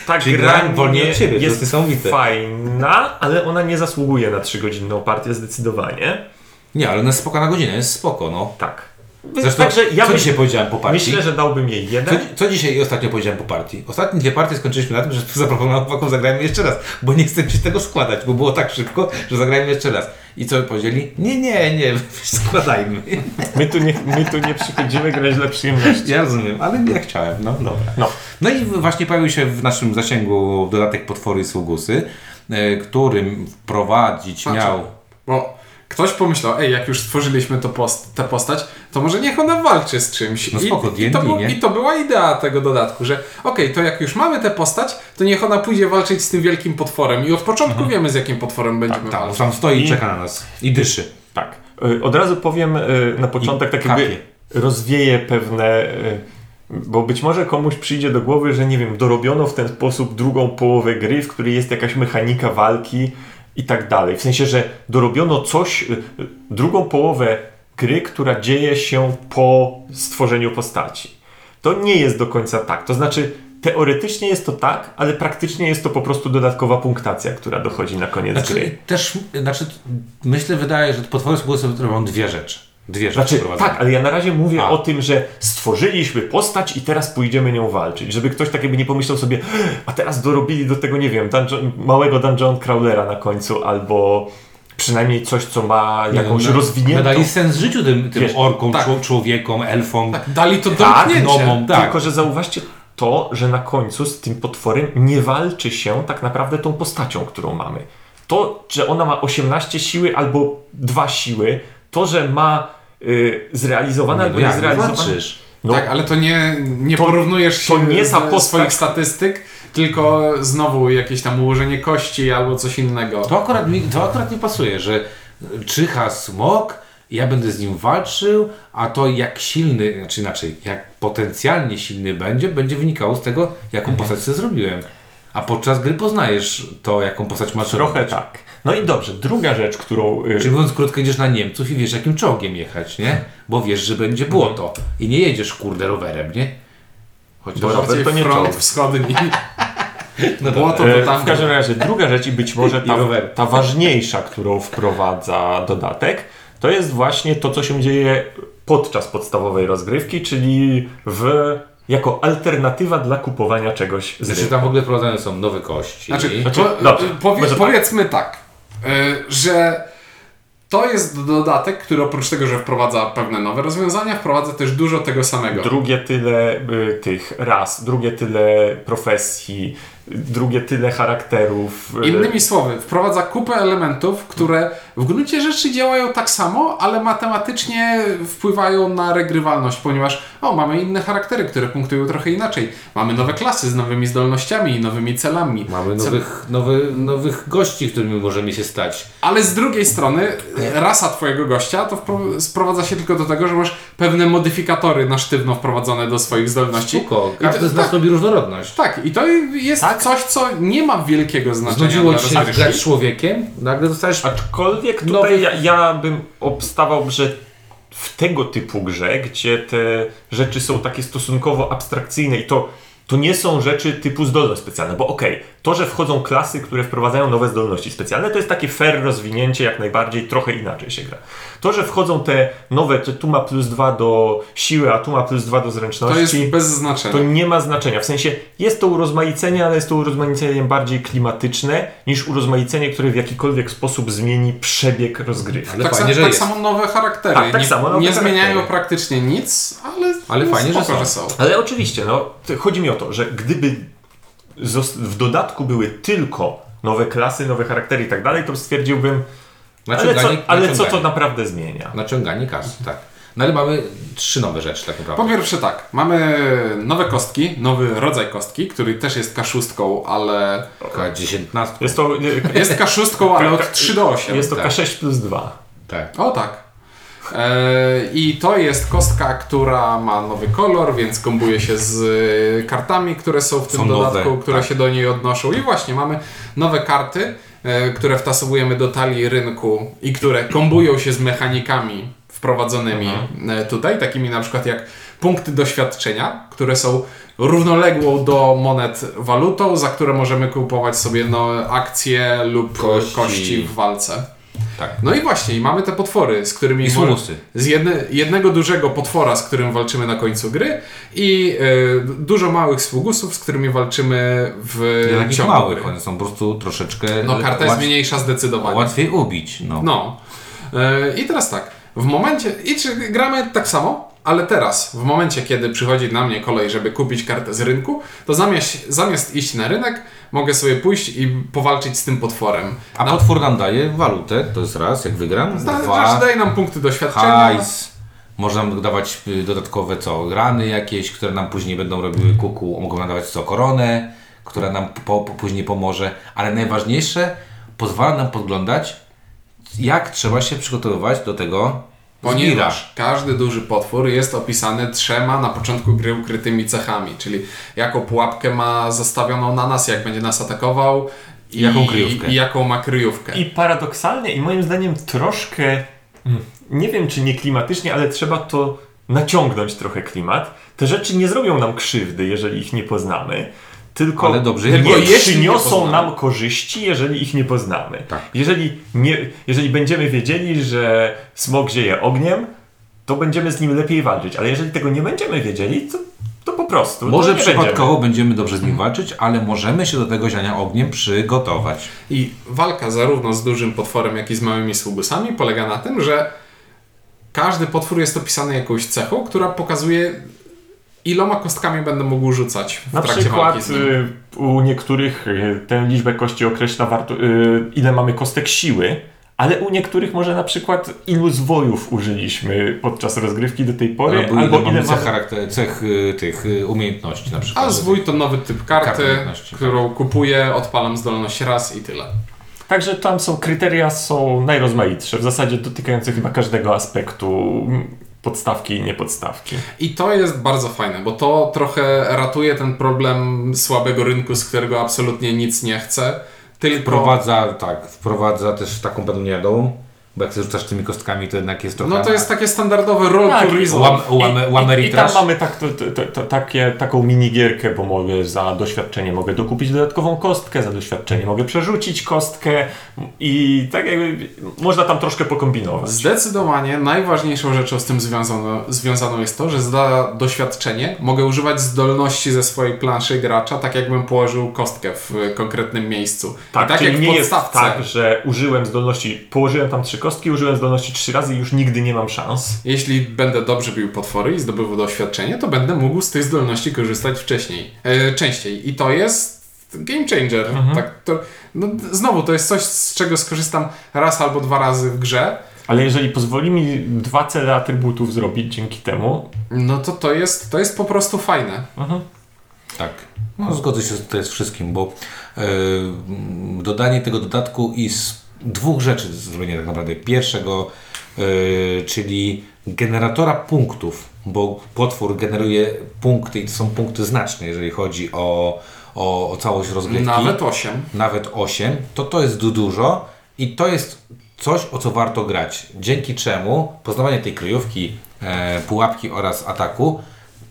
ta Czyli gra wolniej nie- od ciebie, jest niesamowite. fajna, ale ona nie zasługuje na 3-godzinną partię zdecydowanie. Nie, ale ona jest spoko na godzinę, jest spoko, no. Tak. Zresztą, Także ja co myśl, dzisiaj powiedziałem po partii? myślę, że dałbym jej Co, jeden. co dzisiaj i ostatnio powiedziałem po partii? Ostatnie dwie partie skończyliśmy na tym, że (laughs) zaproponowałem chłopakom zagrajmy jeszcze raz, bo nie chcę się tego składać, bo było tak szybko, że zagrajmy jeszcze raz. I co powiedzieli? Nie, nie, nie, (laughs) składajmy. My tu nie, my tu nie przychodzimy grać dla przyjemności. Ja rozumiem, ale ja chciałem, no dobra. No. No i właśnie pojawił się w naszym zasięgu dodatek Potwory i Sługusy, e, którym wprowadzić Patrz. miał... ktoś pomyślał, ej, jak już stworzyliśmy to post, tę postać, to może niech ona walczy z czymś. No spoko, I, i, to, był- nie? I to była idea tego dodatku, że okej, to jak już mamy tę postać, to niech ona pójdzie walczyć z tym wielkim potworem i od początku wiemy, z jakim potworem będziemy Tak, walczyć. tam stoi i czeka na nas. I dyszy. Tak. Y, Od razu powiem y, na początek, tak jakby kapie. rozwieje pewne. y, Bo być może komuś przyjdzie do głowy, że nie wiem, dorobiono w ten sposób drugą połowę gry, w której jest jakaś mechanika walki i tak dalej. W sensie, że dorobiono coś, y, y, drugą połowę gry, która dzieje się po stworzeniu postaci. To nie jest do końca tak. To znaczy, teoretycznie jest to tak, ale praktycznie jest to po prostu dodatkowa punktacja, która dochodzi na koniec Znaczy, gry. też, znaczy, myślę, wydaje, że Potwory Sługusy robią dwie rzeczy. Dwie rzeczy Znaczy, tak, ale ja na razie mówię A. o tym, że stworzyliśmy postać i teraz pójdziemy nią walczyć. Żeby ktoś tak jakby nie pomyślał sobie, a teraz dorobili do tego, nie wiem, dungeon, małego dungeon crawlera na końcu, albo przynajmniej coś, co ma jakąś Nie, no, rozwiniętą... Dali sens życiu tym, tym Wiesz, orkom, tak. czło- człowiekom, elfom. Dali to Tak, domknięcie. gnomom, tak. Tylko, że zauważcie to, że na końcu z tym potworem nie walczy się tak naprawdę tą postacią, którą mamy. To, że ona ma 18 siły albo 2 siły, to, że ma y, zrealizowane albo jak, nie zrealizowane... No, Tak, ale to nie, nie To- porównujesz to się nie za do postać- swoich statystyk, tylko znowu jakieś tam ułożenie kości albo coś innego. To akurat, mi, to akurat nie pasuje, że czyha smok, ja będę z nim walczył, a to jak silny, znaczy inaczej, jak potencjalnie silny będzie, będzie wynikało z tego, jaką postać sobie zrobiłem. A podczas gry poznajesz to, jaką postać masz Trochę robić. tak. No i dobrze, druga rzecz, którą... y, Czyli mówiąc krótko, idziesz na Niemców i wiesz, jakim czołgiem jechać, nie? Bo wiesz, że będzie błoto. I nie jedziesz, kurde, rowerem, nie? Chociaż Bo rower Bardziej to nie front wschodni. (laughs) no Błoto to tam. W każdym razie, druga rzecz i być może ta, ta ważniejsza, którą wprowadza dodatek, to jest właśnie to, co się dzieje podczas podstawowej rozgrywki, czyli w, jako alternatywa dla kupowania czegoś z Znaczy rynku. tam w ogóle wprowadzane są nowe kości. Znaczy, Znaczy, po, dobrze, powie, może tak. powiedzmy tak, y, że to jest dodatek, który oprócz tego, że wprowadza pewne nowe rozwiązania, wprowadza też dużo tego samego. Drugie tyle y, tych ras, drugie tyle profesji, drugie tyle charakterów. y, Innymi słowy, wprowadza kupę elementów, które w gruncie rzeczy działają tak samo, ale matematycznie wpływają na regrywalność, ponieważ o, mamy inne charaktery, które punktują trochę inaczej. Mamy nowe klasy z nowymi zdolnościami i nowymi celami. Mamy Cel- nowych, nowy, nowych gości, którymi możemy się stać. Ale z drugiej strony, rasa twojego gościa to wpro- sprowadza się tylko do tego, że masz pewne modyfikatory na sztywno wprowadzone do swoich zdolności. Spoko, każdy to- z nas tak, lubi różnorodność. tak, i to jest Tak? coś, co nie ma wielkiego znaczenia Znudziło dla ci się grać człowiekiem, nagle dostajesz... Aczkolwiek tutaj Nowych- ja, ja bym obstawał, że w tego typu grze, gdzie te rzeczy są takie stosunkowo abstrakcyjne i to, to nie są rzeczy typu zdolność specjalna, bo okej, to, że wchodzą klasy, które wprowadzają nowe zdolności specjalne, to jest takie fair rozwinięcie, jak najbardziej, trochę inaczej się gra. To, że wchodzą te nowe, że tu ma plus dwa do siły, a tu ma plus dwa do zręczności, To jest bez znaczenia. to nie ma znaczenia. W sensie jest to urozmaicenie, ale jest to urozmaicenie bardziej klimatyczne niż urozmaicenie, które w jakikolwiek sposób zmieni przebieg rozgrywki. Ale tak fajnie, sa- że tak jest. samo nowe charaktery. Tak, tak nie samo nowe nie charaktery. zmieniają praktycznie nic, ale, Ale fajnie, że spoko, są. Ale oczywiście, no, to chodzi mi o to, że gdyby w dodatku były tylko nowe klasy, nowe charaktery i tak dalej, to stwierdziłbym, ale, co, ale co to naprawdę zmienia? Naciąganie kasy, tak. No ale mamy trzy nowe rzeczy tak Po naprawdę. pierwsze tak, mamy nowe kostki, nowy rodzaj kostki, który też jest kaszustką, ale Taka dziesiętnastka. Jest to, jest kaszustką, ale od 3 do 8. jest to tak. K6 plus 2. Tak. O tak. E, I to jest kostka, która ma nowy kolor, więc kombuje się z e, kartami, które są w tym Są nowe, dodatku, które tak. się do niej odnoszą. I właśnie mamy nowe karty, e, które wtasowujemy do talii rynku i które kombują się z mechanikami wprowadzonymi e, tutaj, takimi na przykład jak punkty doświadczenia, które są równoległą do monet walutą, za które możemy kupować sobie no, akcje lub Kości. kości w walce. Tak. No i właśnie, i mamy te potwory, z którymi... I słumusy. Z jedne, jednego dużego potwora, z którym walczymy na końcu gry i e, dużo małych sługusów, z którymi walczymy w takich ciągu małych, gry. one są po prostu troszeczkę No karta jest łat- mniejsza zdecydowanie. łatwiej ubić. No. No. E, I teraz tak, w momencie, i czy gramy tak samo, ale teraz, w momencie, kiedy przychodzi na mnie kolej, żeby kupić kartę z rynku, to zamiast, zamiast iść na rynek, mogę sobie pójść i powalczyć z tym potworem. A potwór nam daje walutę, to jest raz, jak wygram. Zna- Dwa, Znaczy daje nam punkty doświadczenia. hajs. Można dawać y, dodatkowe co, rany jakieś, które nam później będą robiły kuku. Mogą nam dawać co, koronę, która nam po, po, później pomoże. Ale najważniejsze, pozwala nam podglądać, jak trzeba się przygotowywać do tego. Ponieważ każdy duży potwór jest opisany trzema na początku gry ukrytymi cechami, czyli jaką pułapkę ma zastawioną na nas, jak będzie nas atakował i Jaką kryjówkę. i jaką ma kryjówkę. I paradoksalnie, i moim zdaniem troszkę, mm, nie wiem czy nie klimatycznie, ale trzeba to naciągnąć trochę klimat. Te rzeczy nie zrobią nam krzywdy, jeżeli ich nie poznamy. Tylko, Ale dobrze je nie nie przyniosą poznamy. nam korzyści, jeżeli ich nie poznamy. Tak. Jeżeli, nie, jeżeli będziemy wiedzieli, że smog zieje ogniem, to będziemy z nim lepiej walczyć. Ale jeżeli tego nie będziemy wiedzieli, to, to po prostu. Może nie przypadkowo będziemy. dobrze z nim walczyć, ale możemy się do tego ziania ogniem przygotować. I walka zarówno z dużym potworem, jak i z małymi sługusami polega na tym, że każdy potwór jest opisany jakąś cechą, która pokazuje iloma kostkami będę mógł rzucać w Na trakcie przykład walki z nim. y, u niektórych y, tę liczbę kości określa warto, y, ile mamy kostek siły, ale u niektórych może na przykład ilu zwojów użyliśmy podczas rozgrywki do tej pory, Albo, albo ile ile mamy charakter, cech tych umiejętności na przykład. A zwój to nowy typ karty, Karty umiejętności, którą kupuję, odpalam zdolność raz i tyle. Także tam są kryteria są najrozmaitsze, w zasadzie dotykające chyba każdego aspektu podstawki i niepodstawki. I to jest bardzo fajne, bo to trochę ratuje ten problem słabego rynku, z którego absolutnie nic nie chce. Tylko Wprowadza, tak, wprowadza też taką pewną niewiadomą, bo jak rzucasz tymi kostkami, to jednak jest trochę... No to jest takie standardowe roll Tak, to resolve. Łam, łam, I, i, I tam mamy tak, to, to, to, takie, taką minigierkę, bo mogę za doświadczenie mogę dokupić dodatkową kostkę, za doświadczenie mogę przerzucić kostkę i tak jakby można tam troszkę pokombinować. Zdecydowanie najważniejszą rzeczą z tym związaną, związaną jest to, że za doświadczenie mogę używać zdolności ze swojej planszy gracza, tak jakbym położył kostkę w konkretnym miejscu. Tak, I tak jak w nie jest podstawce. tak, że użyłem zdolności, położyłem tam trzy kostki, użyłem zdolności trzy razy i już nigdy nie mam szans. Jeśli będę dobrze bił potwory i zdobywał doświadczenie, to będę mógł z tych zdolności korzystać wcześniej, e, częściej. I to jest game changer. Mhm. Tak, to, no, znowu, to jest coś, z czego skorzystam raz albo dwa razy w grze, Ale jeżeli pozwoli mi dwa cele atrybutów zrobić dzięki temu, no to to jest, to jest po prostu fajne. Tak. No, zgodzę się tutaj z wszystkim, bo e, dodanie tego dodatku i z dwóch rzeczy zrobienie tak naprawdę. Pierwszego, e, czyli generatora punktów, bo potwór generuje punkty i to są punkty znaczne, jeżeli chodzi o, o, o całość rozgrywki. Nawet 8. nawet 8, to to jest du- dużo i to jest coś, o co warto grać. Dzięki czemu poznawanie tej kryjówki, e, pułapki oraz ataku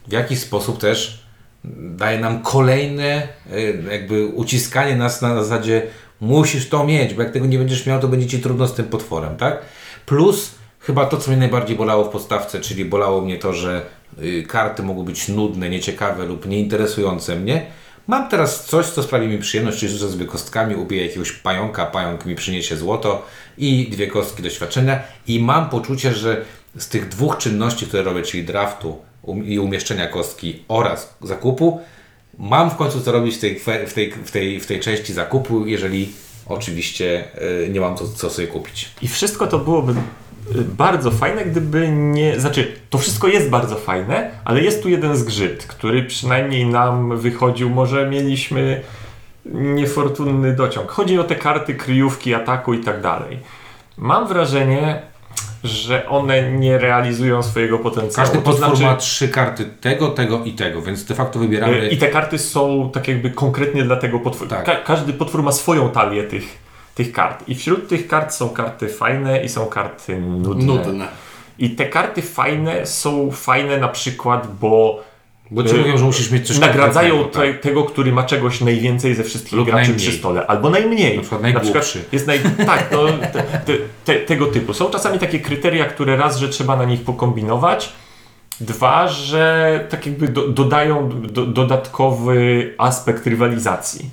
w jakiś sposób też daje nam kolejne e, jakby uciskanie nas na zasadzie musisz to mieć, bo jak tego nie będziesz miał, to będzie Ci trudno z tym potworem, tak? Plus chyba to, co mnie najbardziej bolało w podstawce, czyli bolało mnie to, że y, karty mogą być nudne, nieciekawe lub nieinteresujące mnie. Mam teraz coś, co sprawi mi przyjemność, czyli rzucę sobie kostkami, ubiję jakiegoś pająka, pająk mi przyniesie złoto i dwie kostki doświadczenia i mam poczucie, że z tych dwóch czynności, które robię, czyli draftu i umieszczenia kostki oraz zakupu, mam w końcu co robić w tej, w tej, w tej, w tej części zakupu, jeżeli oczywiście y, nie mam co, co sobie kupić. I wszystko to byłoby y, bardzo fajne, gdyby nie. Znaczy, to wszystko jest bardzo fajne, ale jest tu jeden zgrzyt, który przynajmniej nam wychodził. Może mieliśmy niefortunny dociąg. Chodzi o te karty, kryjówki, ataku i tak dalej. Mam wrażenie, że one nie realizują swojego potencjału. Każdy To potwór znaczy- ma trzy karty tego, tego i tego, więc de facto wybieramy... I te karty są tak jakby konkretnie dla tego potworu. Tak. Ka- każdy potwór ma swoją talię tych, tych kart. I wśród tych kart są karty fajne i są karty nudne. Nudne. I te karty fajne są fajne na przykład, bo Bo ci y, mówią, że musisz mieć coś nagradzają konkretnego, te, tego, który ma czegoś najwięcej ze wszystkich Lub graczy najmniej. przy stole. Albo najmniej. Na przykład najgłupszy. jest naj... Tak, no, te, te, te, tego typu. Są czasami takie kryteria, które raz, że trzeba na nich pokombinować, dwa, że tak jakby do, dodają do, dodatkowy aspekt rywalizacji.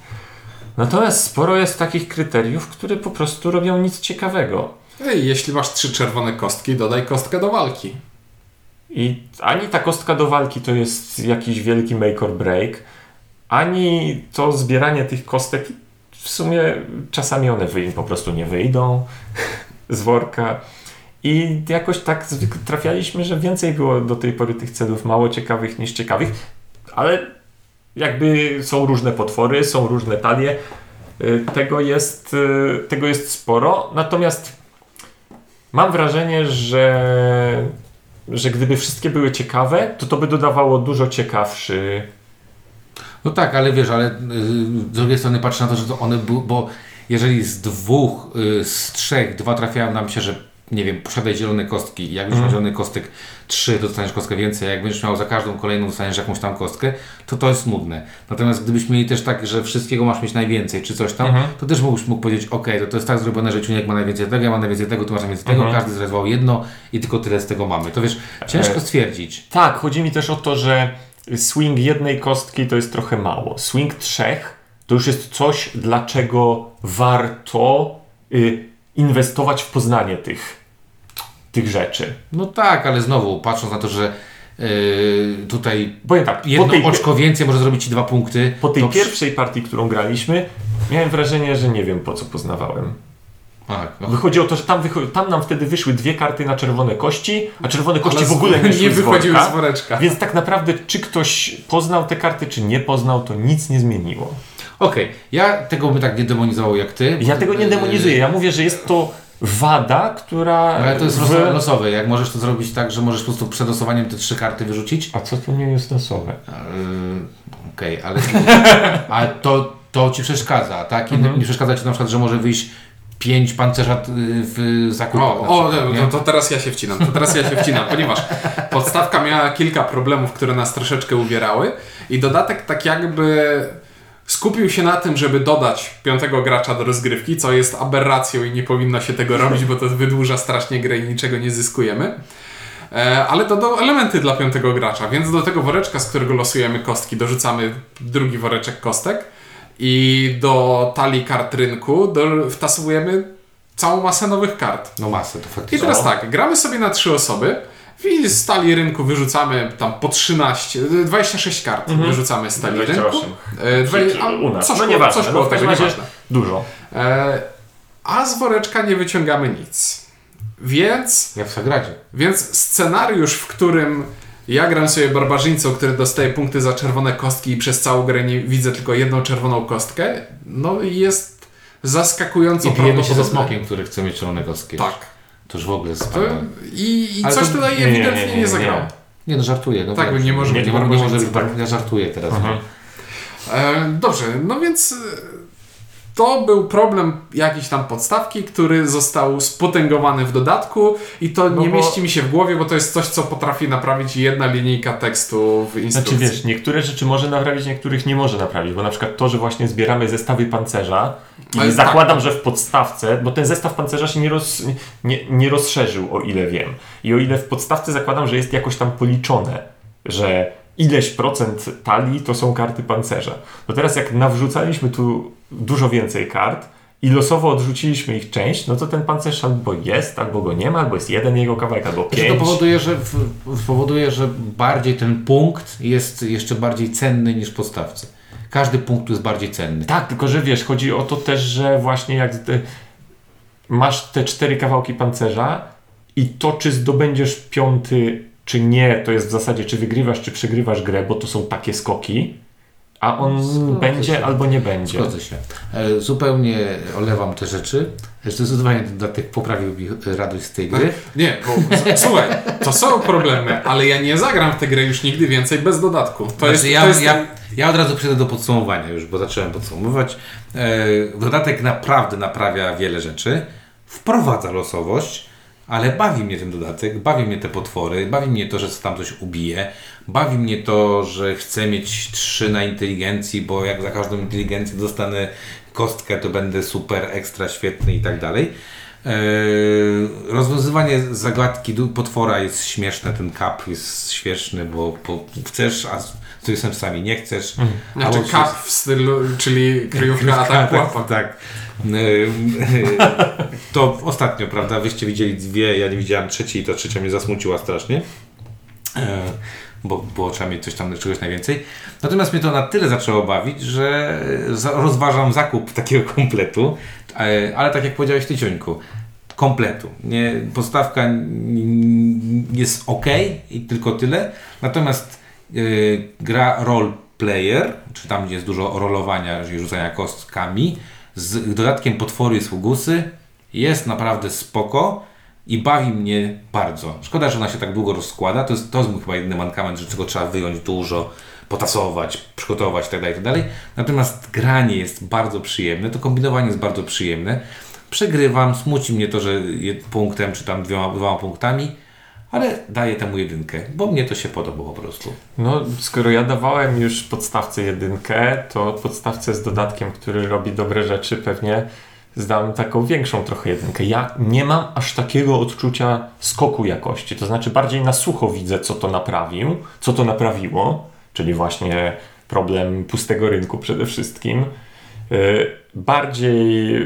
Natomiast sporo jest takich kryteriów, które po prostu robią nic ciekawego. Ej, jeśli masz trzy czerwone kostki, dodaj kostkę do walki. I ani ta kostka do walki to jest jakiś wielki make or break, ani to zbieranie tych kostek, w sumie czasami one wyjdą, po prostu nie wyjdą (laughs) z worka. I jakoś tak trafialiśmy, że więcej było do tej pory tych celów mało ciekawych niż ciekawych, ale jakby są różne potwory, są różne talie, y, tego jest, y, tego jest sporo, natomiast mam wrażenie, że że gdyby wszystkie były ciekawe, to to by dodawało dużo ciekawszy. No tak, ale wiesz, ale y, z drugiej strony patrzę na to, że to one bo jeżeli z dwóch, y, z trzech, dwa trafiają nam się, że nie wiem, posiadaj zielone kostki i jak będziesz miał zielony kostek trzy, to dostaniesz kostkę więcej, jak będziesz miał za każdą kolejną dostaniesz jakąś tam kostkę, to to jest nudne. Natomiast gdybyśmy mieli też tak, że wszystkiego masz mieć najwięcej, czy coś tam, to też mógłbyś mógł powiedzieć, ok, to, to jest tak zrobione, że Ciuniek ma najwięcej tego, ja mam najwięcej tego, tu masz najwięcej tego, każdy zrezował jedno i tylko tyle z tego mamy. To wiesz, ciężko E, stwierdzić. Tak, chodzi mi też o to, że swing jednej kostki to jest trochę mało. Swing trzech to już jest coś, dlaczego warto y, inwestować w poznanie tych, tych rzeczy. No tak, ale znowu, patrząc na to, że yy, tutaj Powiem tak, jedno tej, oczko więcej może zrobić Ci dwa punkty. po tej to pierwszej partii, którą graliśmy, miałem wrażenie, że nie wiem po co poznawałem. Tak, no. Wychodzi o to, że tam, tam nam wtedy wyszły dwie karty na czerwone kości, a czerwone kości w ogóle (laughs) nie, nie wychodziły z woreczka. Więc tak naprawdę, czy ktoś poznał te karty, czy nie poznał, to nic nie zmieniło. Okej, ja tego bym tak nie demonizował jak ty. Ja tego nie demonizuję, ja mówię, że jest to wada, która... Ale to jest w- losowe, losowe. Jak możesz to zrobić tak, że możesz po prostu przed losowaniem te trzy karty wyrzucić? A co to nie jest losowe? Yy, Okej, ale (laughs) a to, to ci przeszkadza, tak? I Mhm. Nie przeszkadza ci na przykład, że może wyjść pięć pancerza y, w zakupach O, o przykład, to, to teraz ja się wcinam, to teraz ja się wcinam, ponieważ podstawka miała kilka problemów, które nas troszeczkę uwierały i dodatek tak jakby skupił się na tym, żeby dodać piątego gracza do rozgrywki, co jest aberracją i nie powinno się tego robić, bo to wydłuża strasznie grę i niczego nie zyskujemy. E, Ale dodał elementy dla piątego gracza, więc do tego woreczka, z którego losujemy kostki, dorzucamy drugi woreczek kostek i do talii kart rynku do, wtasowujemy całą masę nowych kart. No masę to faktycznie. I teraz tak, gramy sobie na trzy osoby i z talii rynku wyrzucamy tam po 13, 26 kart wyrzucamy z rynku. 28. E, dwa, u nas. Coś No nieważne, coś no w tego, nieważne. Dużo. E, a z woreczka nie wyciągamy nic. Więc, Jak w Sagradzie. więc scenariusz, w którym ja gram sobie barbarzyńcą, który dostaje punkty za czerwone kostki i przez całą grę nie widzę tylko jedną czerwoną kostkę, no jest zaskakująco I bijemy się ze smokiem, który chce mieć czerwone kostki. Tak. To już w ogóle jest To. I, i coś to- tutaj nie, nie, ewidentnie nie, nie, nie, zagrało. nie. Nie no, żartuję. No Tak, nie może nie, być nie, nie może być, tak. bar- Ja żartuję teraz. Mhm. E, dobrze, no więc to był problem jakiejś tam podstawki, który został spotęgowany w dodatku i to No nie bo- mieści mi się w głowie, bo to jest coś, co potrafi naprawić jedna linijka tekstu w Znaczy instrukcji. wiesz, niektóre rzeczy może naprawić, niektórych nie może naprawić, bo na przykład to, że właśnie zbieramy zestawy pancerza i Ale zakładam, tak. że w podstawce, bo ten zestaw pancerza się nie, roz, nie, nie rozszerzył, o ile wiem. I o ile w podstawce zakładam, że jest jakoś tam policzone, że ileś procent talii to są karty pancerza. To teraz jak nawrzucaliśmy tu dużo więcej kart i losowo odrzuciliśmy ich część, no to ten pancerz albo jest, albo go nie ma, albo jest jeden jego kawałek, albo Znaczy, pięć. to powoduje że, w, powoduje, że bardziej ten punkt jest jeszcze bardziej cenny niż w podstawce. Każdy punkt tu jest bardziej cenny. Tak, tylko że wiesz, chodzi o to też, że właśnie jak masz te cztery kawałki pancerza i to, czy zdobędziesz piąty, czy nie, to jest w zasadzie, czy wygrywasz, czy przegrywasz grę, bo to są takie skoki, a on Zgodzę będzie się. albo nie będzie. Zgodzę się. E, zupełnie olewam te rzeczy. Zdecydowanie dodatek poprawił mi radość z tej gry. Nie, bo słuchaj, to są problemy, ale ja nie zagram w tę grę już nigdy więcej bez dodatku. To Znaczy, jest, ja, to jest ja, ja od razu przejdę do podsumowania już, bo zacząłem podsumowywać. E, dodatek naprawdę naprawia wiele rzeczy. Wprowadza losowość, ale bawi mnie ten dodatek, bawi mnie te potwory, bawi mnie to, że tam coś ubije, bawi mnie to, że chcę mieć trzy na inteligencji, bo jak za każdą inteligencję dostanę kostkę, to będę super, ekstra, świetny i tak dalej. E, rozwiązywanie zagadki potwora jest śmieszne, ten kap jest śmieszny, bo, bo chcesz, a z z tymi sensami nie chcesz. Znaczy albo kap w stylu, czyli kryjówka atak łapa. tak. (laughs) To ostatnio, prawda, wyście widzieli dwie, ja nie widziałem trzeciej i ta trzecia mnie zasmuciła strasznie. E, Bo było trzeba mieć coś tam, czegoś najwięcej. Natomiast mnie to na tyle zaczęło bawić, że rozważam zakup (laughs) takiego kompletu. E, Ale tak jak powiedziałeś Ty, Ciońku, kompletu. Nie, podstawka jest ok i tylko tyle. Natomiast y, gra role player, czy tam gdzie jest dużo rolowania, czyli rzucania kostkami, z dodatkiem potwory i sługusy, jest naprawdę spoko i bawi mnie bardzo. Szkoda, że ona się tak długo rozkłada. To jest, to jest mój chyba jedyny mankament, że czego trzeba wyjąć dużo, potasować, przygotować itd. itd. Natomiast granie jest bardzo przyjemne, to kombinowanie jest bardzo przyjemne. Przegrywam, smuci mnie to, że punktem czy tam dwoma punktami, ale daję temu jedynkę, bo mnie to się podoba po prostu. No, skoro ja dawałem już podstawce jedynkę, to podstawce z dodatkiem, który robi dobre rzeczy, pewnie zdam taką większą trochę jedynkę. Ja nie mam aż takiego odczucia skoku jakości, to znaczy bardziej na sucho widzę, co to naprawił, co to naprawiło, czyli właśnie problem pustego rynku przede wszystkim. Yy, Bardziej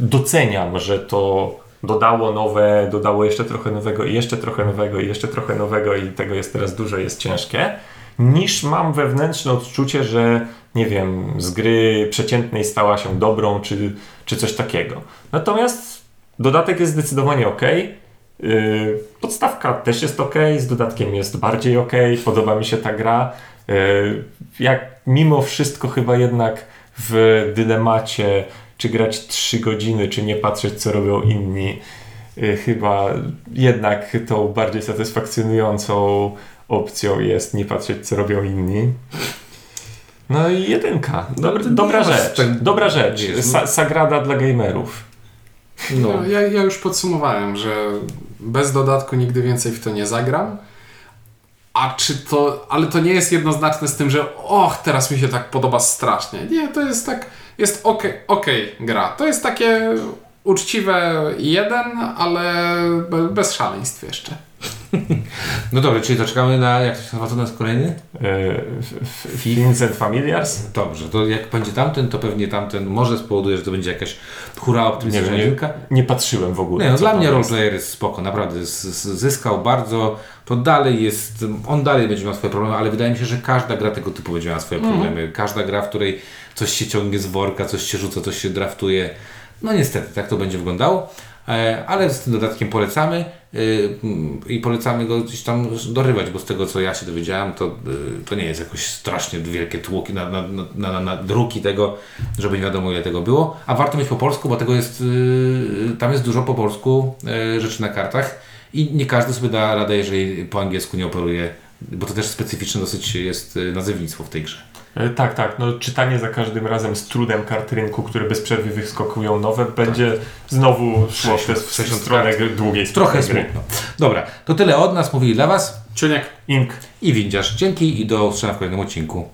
doceniam, że to dodało nowe, dodało jeszcze trochę nowego i jeszcze trochę nowego i jeszcze trochę nowego i tego jest teraz dużo, jest ciężkie, niż mam wewnętrzne odczucie, że nie wiem, z gry przeciętnej stała się dobrą, czy, czy coś takiego. Natomiast dodatek jest zdecydowanie ok. Yy, podstawka też jest ok, z dodatkiem jest bardziej ok, podoba mi się ta gra. Yy, jak mimo wszystko chyba jednak w dylemacie, czy grać 3 godziny, czy nie patrzeć, co robią inni, y, chyba jednak tą bardziej satysfakcjonującą opcją jest nie patrzeć, co robią inni. No i jedynka. Dobra, No, dobra rzecz. tak- Dobra rzecz. Wiesz, Sa sagrada dla gamerów. No. No, ja, ja już podsumowałem, że bez dodatku nigdy więcej w to nie zagram. A czy to, ale to nie jest jednoznaczne z tym, że och, teraz mi się tak podoba strasznie. Nie, to jest tak, jest okej okej gra. To jest takie uczciwe jeden, ale be, bez szaleństw jeszcze. (laughs) no dobra, czyli to czekamy na, jak to się nazywa, nas kolejny? Yy, Vincent Familiars? Dobrze, to jak będzie tamten, to pewnie tamten może spowoduje, że to będzie jakaś hura Nie optymistyczna nie, jedynka. nie patrzyłem w ogóle. Nie, no dla mnie roleplayer jest spoko, naprawdę z, z, zyskał bardzo, to dalej jest, on dalej będzie miał swoje problemy, ale wydaje mi się, że każda gra tego typu będzie miała swoje Mhm. problemy. Każda gra, w której coś się ciągnie z worka, coś się rzuca, coś się draftuje. No niestety, tak to będzie wyglądało. E, Ale z tym dodatkiem polecamy mm, i polecamy go gdzieś tam dorywać, bo z tego co ja się dowiedziałem, to, y, to nie jest jakoś strasznie wielkie tłoki na, na, na, na, druki tego, żeby nie wiadomo ile tego było. A warto mieć po polsku, bo tego jest, tam jest dużo po polsku rzeczy na kartach i nie każdy sobie da radę, jeżeli po angielsku nie operuje, bo to też specyficzne dosyć jest nazewnictwo w tej grze. E, Tak, tak. No, czytanie za każdym razem z trudem kart rynku, które bez przerwy wyskakują nowe, będzie znowu szło w tę 60 w stronę długiej Trochę strony gry. smutno. Dobra, to tyle od nas, mówili dla Was Ciuniek. Ink. i Windziarz. Dzięki i do usłyszenia w kolejnym odcinku.